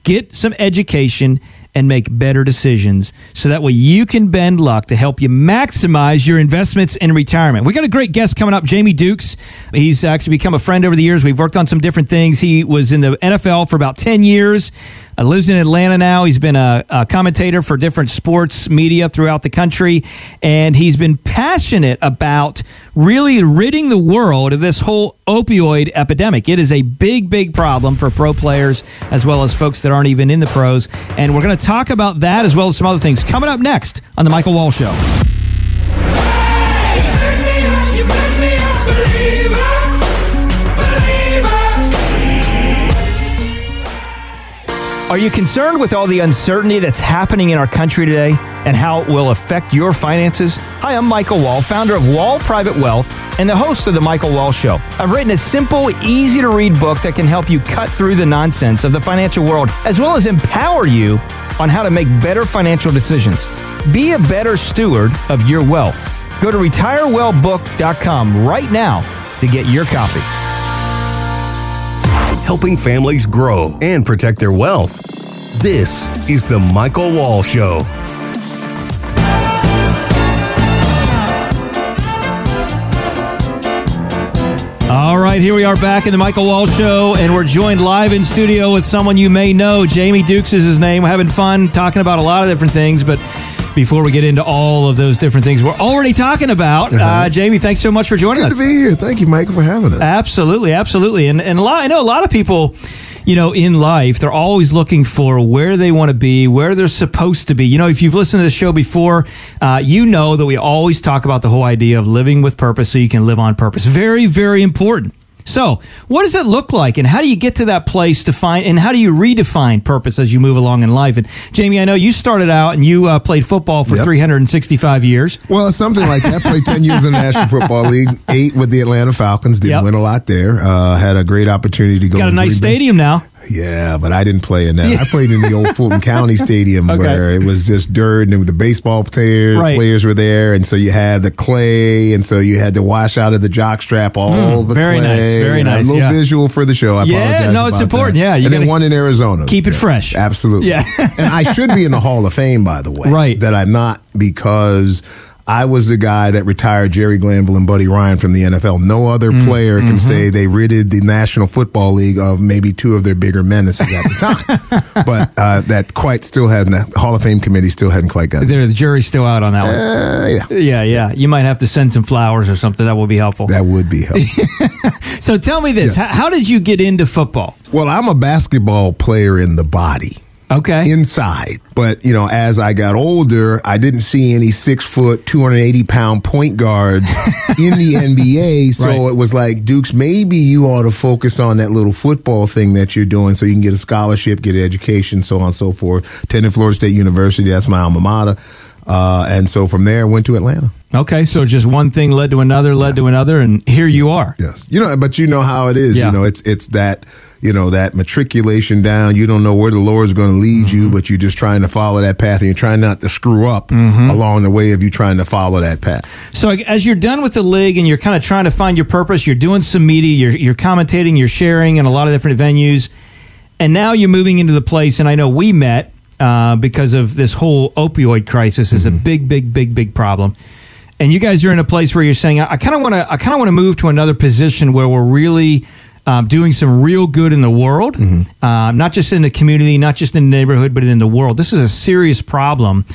Get some education and make better decisions so that way you can bend luck to help you maximize your investments in retirement. We got a great guest coming up, Jamie Dukes. He's actually become a friend over the years. We've worked on some different things. He was in the NFL for about 10 years. Uh, lives in Atlanta now. He's been a, a, commentator for different sports media throughout the country, and he's been passionate about really ridding the world of this whole opioid epidemic. It is a big, big problem for pro players as well as folks that aren't even in the pros. And we're going to talk about that as well as some other things coming up next on The Michael Wall Show. Are you concerned with all the uncertainty that's happening in our country today and how it will affect your finances? Hi, I'm Michael Wall, founder of Wall Private Wealth and the host of The Michael Wall Show. I've written a simple, easy to read book that can help you cut through the nonsense of the financial world, as well as empower you on how to make better financial decisions. Be a better steward of your wealth. Go to retirewellbook.com right now to get your copy helping families grow and protect their wealth. This is The Michael Wall Show. All right, here we are back in the Michael Wall Show, and we're joined live in studio with someone you may know. Jamie Dukes is his name. We're having fun talking about a lot of different things, but before we get into all of those different things we're already talking about, uh-huh. uh, Jamie, thanks so much for joining Good us. Good to be here. Thank you, Michael, for having us. Absolutely, absolutely, and and a lot. I know a lot of people you know, in life, they're always looking for where they want to be, where they're supposed to be. You know, if you've listened to the show before, uh, you know that we always talk about the whole idea of living with purpose so you can live on purpose. Very, very important. So, what does it look like, and how do you get to that place to find, and how do you redefine purpose as you move along in life? And Jamie, I know you started out and you uh, played football for yep. 365 years. Well, something like that. played 10 years in the National Football League, eight with the Atlanta Falcons. Didn't yep. win a lot there. Uh, had a great opportunity to go. Got a nice stadium now. Yeah, but I didn't play in that. I played in the old Fulton County Stadium okay. where it was just dirt and the baseball players right. players were there, and so you had the clay, and so you had to wash out of the jock strap all mm, the very clay. nice, very nice. A little yeah. visual for the show. I yeah, no, it's important. That. Yeah, you and then one in Arizona. Keep it fresh. Absolutely. Yeah, and I should be in the Hall of Fame, by the way. Right. That I'm not because I was the guy that retired Jerry Glanville and Buddy Ryan from the NFL. No other mm, player can mm-hmm. say they ridded the National Football League of maybe two of their bigger menaces at the time. but uh, that quite still hadn't, the Hall of Fame committee still hadn't quite gotten there. The jury's still out on that one. Uh, yeah. Yeah, yeah. You might have to send some flowers or something. That will be helpful. That would be helpful. so tell me this yes. how, how did you get into football? Well, I'm a basketball player in the body. Okay. Inside. But, you know, as I got older, I didn't see any six foot, 280 pound point guards in the NBA. So right. it was like, Dukes, maybe you ought to focus on that little football thing that you're doing so you can get a scholarship, get an education, so on and so forth. Attended Florida State University. That's my alma mater. Uh, and so from there, I went to Atlanta. Okay, so just one thing led to another, led yeah. to another, and here you are. Yes, you know, but you know how it is. Yeah. You know, it's it's that you know that matriculation down. You don't know where the Lord's going to lead mm-hmm. you, but you're just trying to follow that path, and you're trying not to screw up mm-hmm. along the way of you trying to follow that path. So as you're done with the league, and you're kind of trying to find your purpose, you're doing some media, you're you're commentating, you're sharing in a lot of different venues, and now you're moving into the place. And I know we met uh, because of this whole opioid crisis is mm-hmm. a big, big, big, big problem. And you guys are in a place where you're saying, I kind of want to, I kind of want to move to another position where we're really um, doing some real good in the world, mm-hmm. uh, not just in the community, not just in the neighborhood, but in the world. This is a serious problem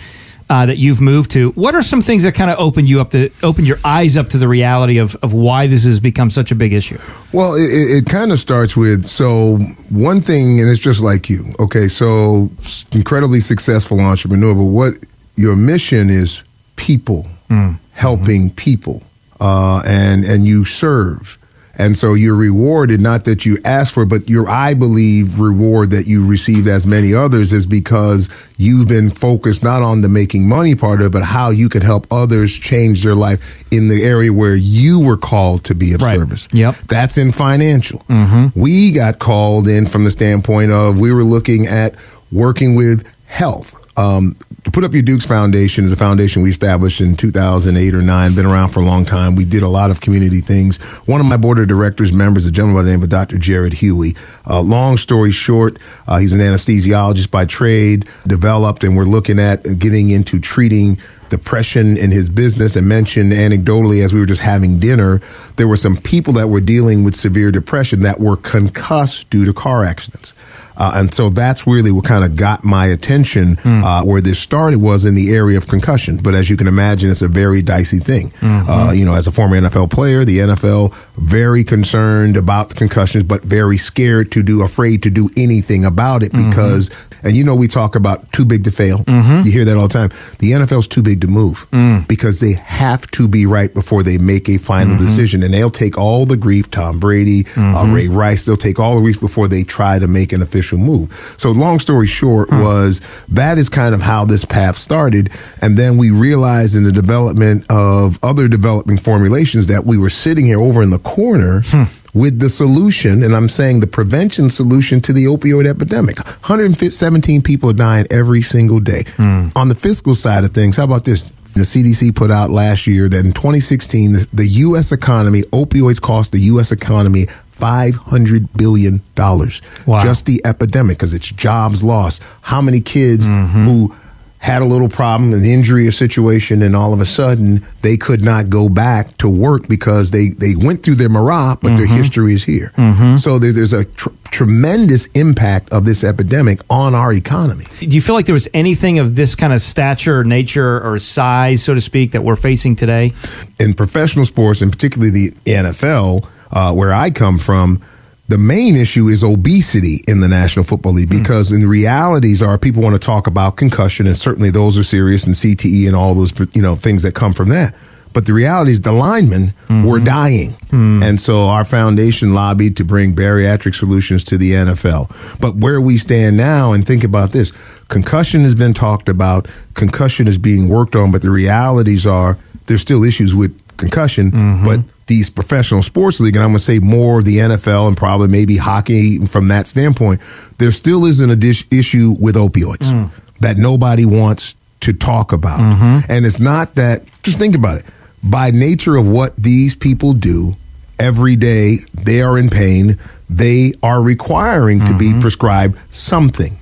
uh, that you've moved to. What are some things that kind of opened you up to open your eyes up to the reality of, of why this has become such a big issue? Well, it, it kind of starts with so one thing, and it's just like you. Okay, so incredibly successful entrepreneur, but what your mission is people, mm. helping mm-hmm. people, uh, and and you serve. And so you're rewarded, not that you asked for, but your, I believe, reward that you received as many others is because you've been focused not on the making money part of it, but how you could help others change their life in the area where you were called to be of right. service. Yep. That's in financial. Mm-hmm. We got called in from the standpoint of we were looking at working with health. Um, Put Up Your Dukes Foundation is a foundation we established in 2008 or 9, been around for a long time. We did a lot of community things. One of my board of directors members, a gentleman by the name of Dr. Jared Huey. Uh, long story short, uh, he's an anesthesiologist by trade, developed, and we're looking at getting into treating depression in his business and mentioned anecdotally as we were just having dinner, there were some people that were dealing with severe depression that were concussed due to car accidents. Uh, and so that's really what kind of got my attention. Mm. Uh, where this started was in the area of concussion. But as you can imagine, it's a very dicey thing. Mm-hmm. Uh, you know, as a former NFL player, the NFL very concerned about the concussions, but very scared to do, afraid to do anything about it mm-hmm. And you know, we talk about too big to fail. Mm-hmm. You hear that all the time. The NFL's too big to move mm. because they have to be right before they make a final mm-hmm. decision. And they'll take all the grief, Tom Brady, uh, mm-hmm. uh, Ray Rice, they'll take all the grief before they try to make an official move. So, long story short, mm. was that is kind of how this path started. And then we realized in the development of other developing formulations that we were sitting here over in the corner. Hmm with the solution, and I'm saying the prevention solution to the opioid epidemic. 117 people are dying every single day. Mm. On the fiscal side of things, how about this? The CDC put out last year that in 2016, the, the U.S. economy, opioids cost the U.S. economy $500 billion. Wow. Just the epidemic, because it's jobs lost. How many kids mm-hmm. who had a little problem, an injury or situation, and all of a sudden they could not go back to work because they, they went through their Mara, but their history is here. So there, there's a tr- tremendous impact of this epidemic on our economy. Do you feel like there was anything of this kind of stature, nature, or size, so to speak, that we're facing today? in professional sports, and particularly the NFL, uh, where I come from, the main issue is obesity in the National Football League hmm. because in the realities are people want to talk about concussion, and certainly those are serious, and CTE and all those you know things that come from that. But the reality is the linemen hmm. were dying. Hmm. And so our foundation lobbied to bring bariatric solutions to the NFL. But where we stand now, and think about this concussion has been talked about, concussion is being worked on, but the realities are there's still issues with concussion, mm-hmm. but these professional sports league, and I'm going to say more of the NFL and probably maybe hockey from that standpoint, there still is an addi- issue with opioids mm. that nobody wants to talk about. Mm-hmm. And it's not that, just think about it. By nature of what these people do every day, they are in pain. They are requiring to be mm-hmm. prescribed something.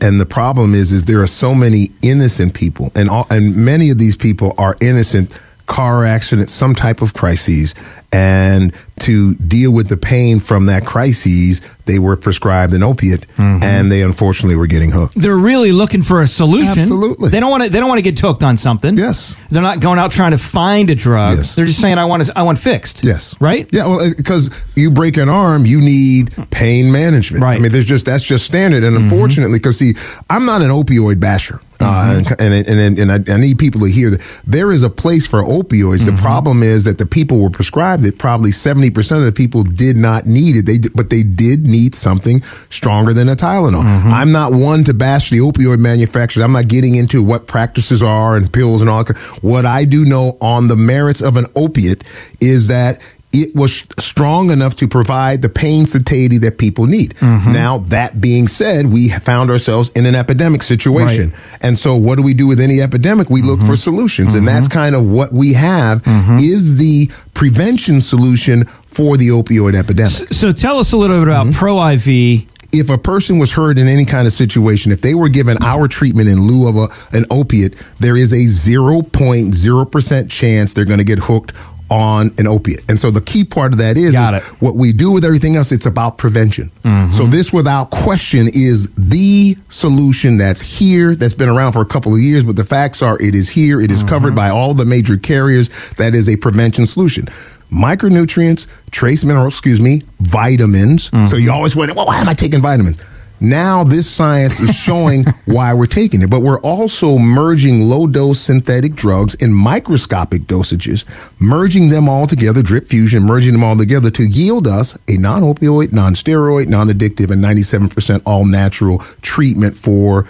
And the problem is, is there are so many innocent people, and all, and many of these people are innocent car accident, some type of crises, and to deal with the pain from that crises, they were prescribed an opiate, mm-hmm. and they unfortunately were getting hooked. They're really looking for a solution. Absolutely. They don't want to. They don't want to get hooked on something. Yes. They're not going out trying to find a drug. Yes. They're just saying, "I want to. I want fixed." Yes. Right. Yeah, well, uh, because you break an arm, you need pain management. Right. I mean, there's just that's just standard. And mm-hmm. unfortunately, because see, I'm not an opioid basher, uh, mm-hmm. and and and, and I, I need people to hear that there is a place for opioids. The mm-hmm. problem is that the people were prescribed it. Probably 70 percent of the people did not need it. They but they did need something stronger than a Tylenol. Mm-hmm. I'm not one to bash the opioid manufacturers. I'm not getting into what practices are and pills and all. What I do know on the merits of an opiate is that it was strong enough to provide the pain satiety that people need. Mm-hmm. Now, that being said, we found ourselves in an epidemic situation. And so, what do we do with any epidemic? We look for mm-hmm. solutions. And that's mm-hmm. kind of what we have is the prevention solution for the opioid epidemic. So tell us a little bit about Pro IV. If a person was hurt in any kind of situation, if they were given our treatment in lieu of a, an opiate, there is a 0.0% chance they're going to get hooked on an opiate. And so the key part of that is, is what we do with everything else, it's about prevention. Mm-hmm. So this without question is the solution that's here, that's been around for a couple of years, but the facts are it is here, it is mm-hmm. covered by all the major carriers. That is a prevention solution. Micronutrients, trace minerals, excuse me, vitamins. Mm-hmm. So you always wonder, well, why am I taking vitamins? Now this science is showing why we're taking it, but we're also merging low dose synthetic drugs in microscopic dosages, merging them all together, drip fusion, merging them all together to yield us a non opioid, non steroid, non addictive, and 97% all natural treatment for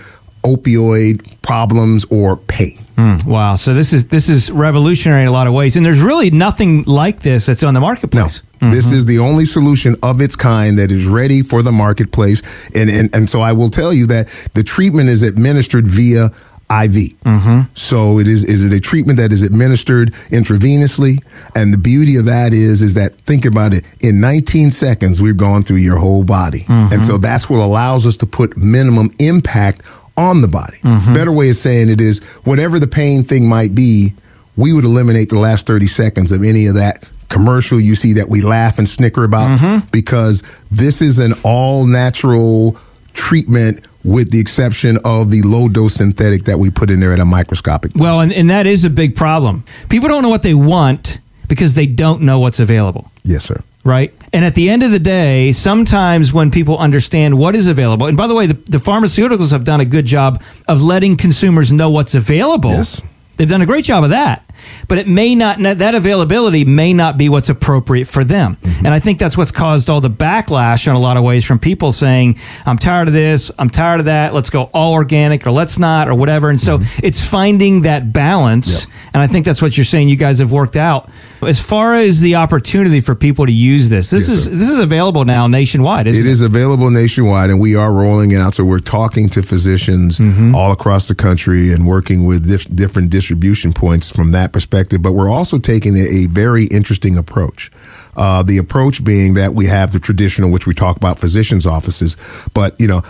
opioid problems or pain. Mm, wow. So this is this is revolutionary in a lot of ways, and there's really nothing like this that's on the marketplace. No, marketplace. this mm-hmm. is the only solution of its kind that is ready for the marketplace. And, and, and so I will tell you that the treatment is administered via IV. Mm-hmm. So it is is it a treatment that is administered intravenously, and the beauty of that is is that think about it. In 19 seconds, we've gone through your whole body, mm-hmm. and so that's what allows us to put minimum impact on the body. Mm-hmm. Better way of saying it is whatever the pain thing might be, we would eliminate the last 30 seconds of any of that commercial you see that we laugh and snicker about mm-hmm. because this is an all natural treatment with the exception of the low dose synthetic that we put in there at a microscopic dose. Well, and, and that is a big problem. People don't know what they want because they don't know what's available. yes sir right? And at the end of the day, sometimes when people understand what is available, and by the way, the, the pharmaceuticals have done a good job of letting consumers know what's available. Yes. They've done a great job of that. But it may not, that availability may not be what's appropriate for them. Mm-hmm. And I think that's what's caused all the backlash in a lot of ways from people saying, I'm tired of this, I'm tired of that, let's go all organic or let's not or whatever. And so Mm-hmm. it's finding that balance. And I think that's what you're saying you guys have worked out. As far as the opportunity for people to use this, this Yes, is sir. this is available now nationwide, isn't It it? is available nationwide, and we are rolling it out. So we're talking to physicians all across the country and working with dif- different distribution points from that perspective. But we're also taking a, very interesting approach. Uh, the approach being that we have the traditional, which we talk about physicians' offices, but you know.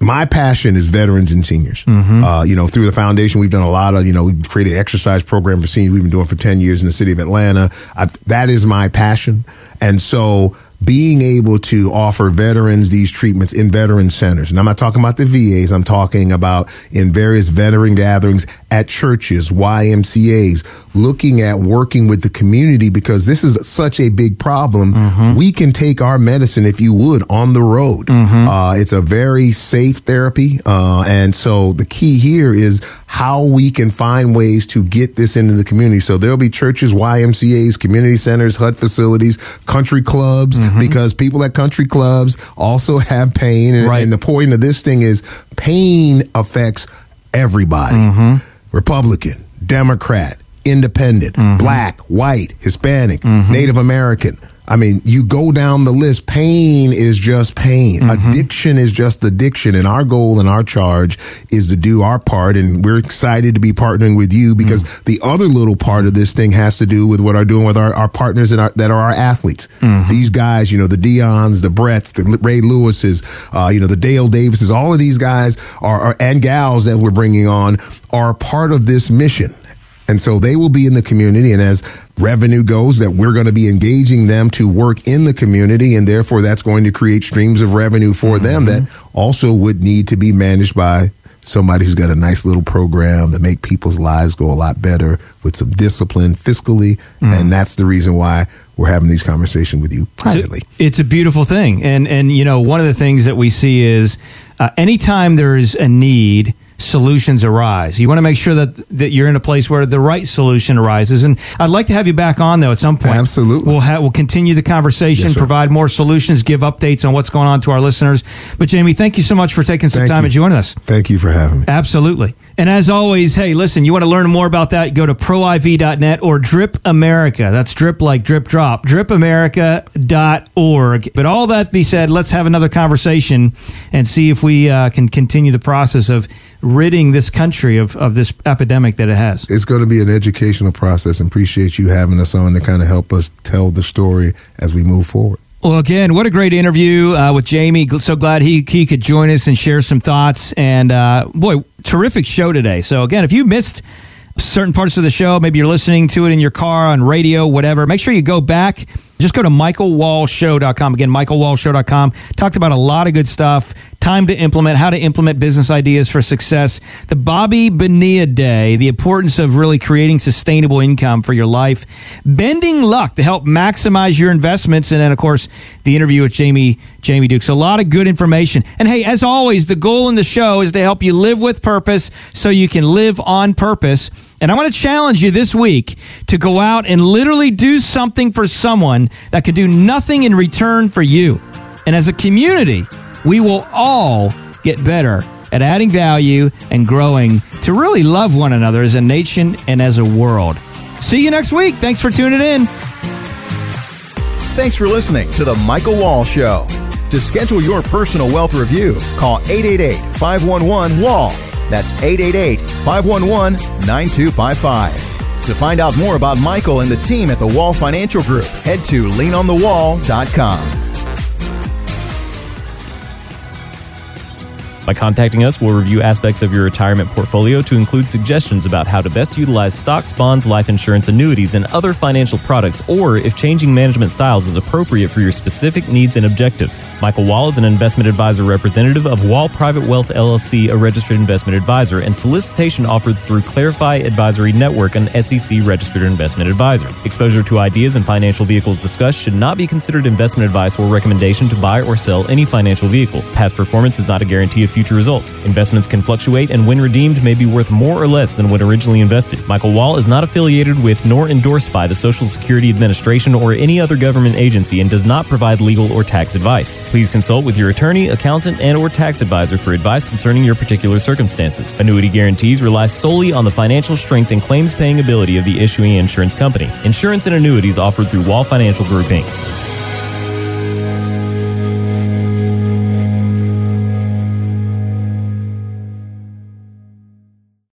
my passion is veterans and seniors. Uh, you know, through the foundation, we've done a lot of, you know, we've created an exercise program for seniors we've been doing for 10 years in the city of Atlanta. I, that is my passion. And so being able to offer veterans these treatments in veteran centers, and I'm not talking about the VAs, I'm talking about in various veteran gatherings at churches, YMCAs, looking at working with the community because this is such a big problem. We can take our medicine, if you would, on the road. Uh, it's a very safe therapy. Uh, and so the key here is how we can find ways to get this into the community. So there'll be churches, YMCAs, community centers, HUD facilities, country clubs, Mm-hmm. because people at country clubs also have pain. And, Right. and the point of this thing is pain affects everybody. Mm-hmm. Republican, Democrat, independent, mm-hmm. black, white, Hispanic, Native American. I mean, you go down the list. Pain is just pain. Mm-hmm. Addiction is just addiction. And our goal and our charge is to do our part. And we're excited to be partnering with you because mm. the other little part of this thing has to do with what are doing with our, our partners and our, that are our athletes. Mm-hmm. These guys, you know, the Dion's, the Bretts, the Ray Lewis's, uh, you know, the Dale Davises, all of these guys are, are and gals that we're bringing on are part of this mission. And so they will be in the community. And as revenue goes, that we're going to be engaging them to work in the community. And therefore, that's going to create streams of revenue for them that also would need to be managed by somebody who's got a nice little program that make people's lives go a lot better with some discipline fiscally. And that's the reason why we're having these conversations with you privately. It's a, it's a beautiful thing, and and you know one of the things that we see is uh, anytime there is a need. Solutions arise. You want to make sure that that you're in a place where the right solution arises. And I'd like to have you back on though at some point. Absolutely. We'll ha- we'll continue the conversation, Yes, provide more solutions, give updates on what's going on to our listeners. But Jamie, thank you so much for taking some Thank time you. and joining us. Thank you for having me. Absolutely. And as always, hey, listen, you want to learn more about that, go to proiv.net or Drip America. That's drip like drip drop, dripamerica.org. But all that be said, let's have another conversation and see if we uh, can continue the process of ridding this country of, of this epidemic that it has. it's going to be an educational process and appreciate you having us on to kind of help us tell the story as we move forward. Well, again, what a great interview uh, with Jamie. So glad he, he could join us and share some thoughts. And uh, boy, terrific show today. So, again, if you missed certain parts of the show, maybe you're listening to it in your car, on radio, whatever, make sure you go back. Just go to michaelwallshow.com. Again, michaelwallshow.com. Talked about a lot of good stuff. Time to implement, how to implement business ideas for success. The Bobby Bonilla Day, the importance of really creating sustainable income for your life. Bending luck to help maximize your investments. And then, of course, the interview with Jamie, Jamie Dukes. A lot of good information. And hey, as always, the goal in the show is to help you live with purpose so you can live on purpose. And I want to challenge you this week to go out and literally do something for someone that could do nothing in return for you. And as a community, we will all get better at adding value and growing to really love one another as a nation and as a world. See you next week. Thanks for tuning in. Thanks for listening to The Michael Wall Show. To schedule your personal wealth review, call 888 511 WALL. That's 888 511 9255. To find out more about Michael and the team at the Wall Financial Group, head to leanonthewall.com. By contacting us, we'll review aspects of your retirement portfolio to include suggestions about how to best utilize stocks, bonds, life insurance, annuities, and other financial products, or if changing management styles is appropriate for your specific needs and objectives. Michael Wall is an investment advisor representative of Wall Private Wealth LLC, a registered investment advisor, and solicitation offered through Clarify Advisory Network, an SEC registered investment advisor. Exposure to ideas and financial vehicles discussed should not be considered investment advice or recommendation to buy or sell any financial vehicle. Past performance is not a guarantee of future results. Investments can fluctuate and when redeemed may be worth more or less than when originally invested. Michael Wall is not affiliated with nor endorsed by the Social Security Administration or any other government agency and does not provide legal or tax advice. Please consult with your attorney, accountant, and or tax advisor for advice concerning your particular circumstances. Annuity guarantees rely solely on the financial strength and claims paying ability of the issuing insurance company. Insurance and annuities offered through Wall Financial Group Inc.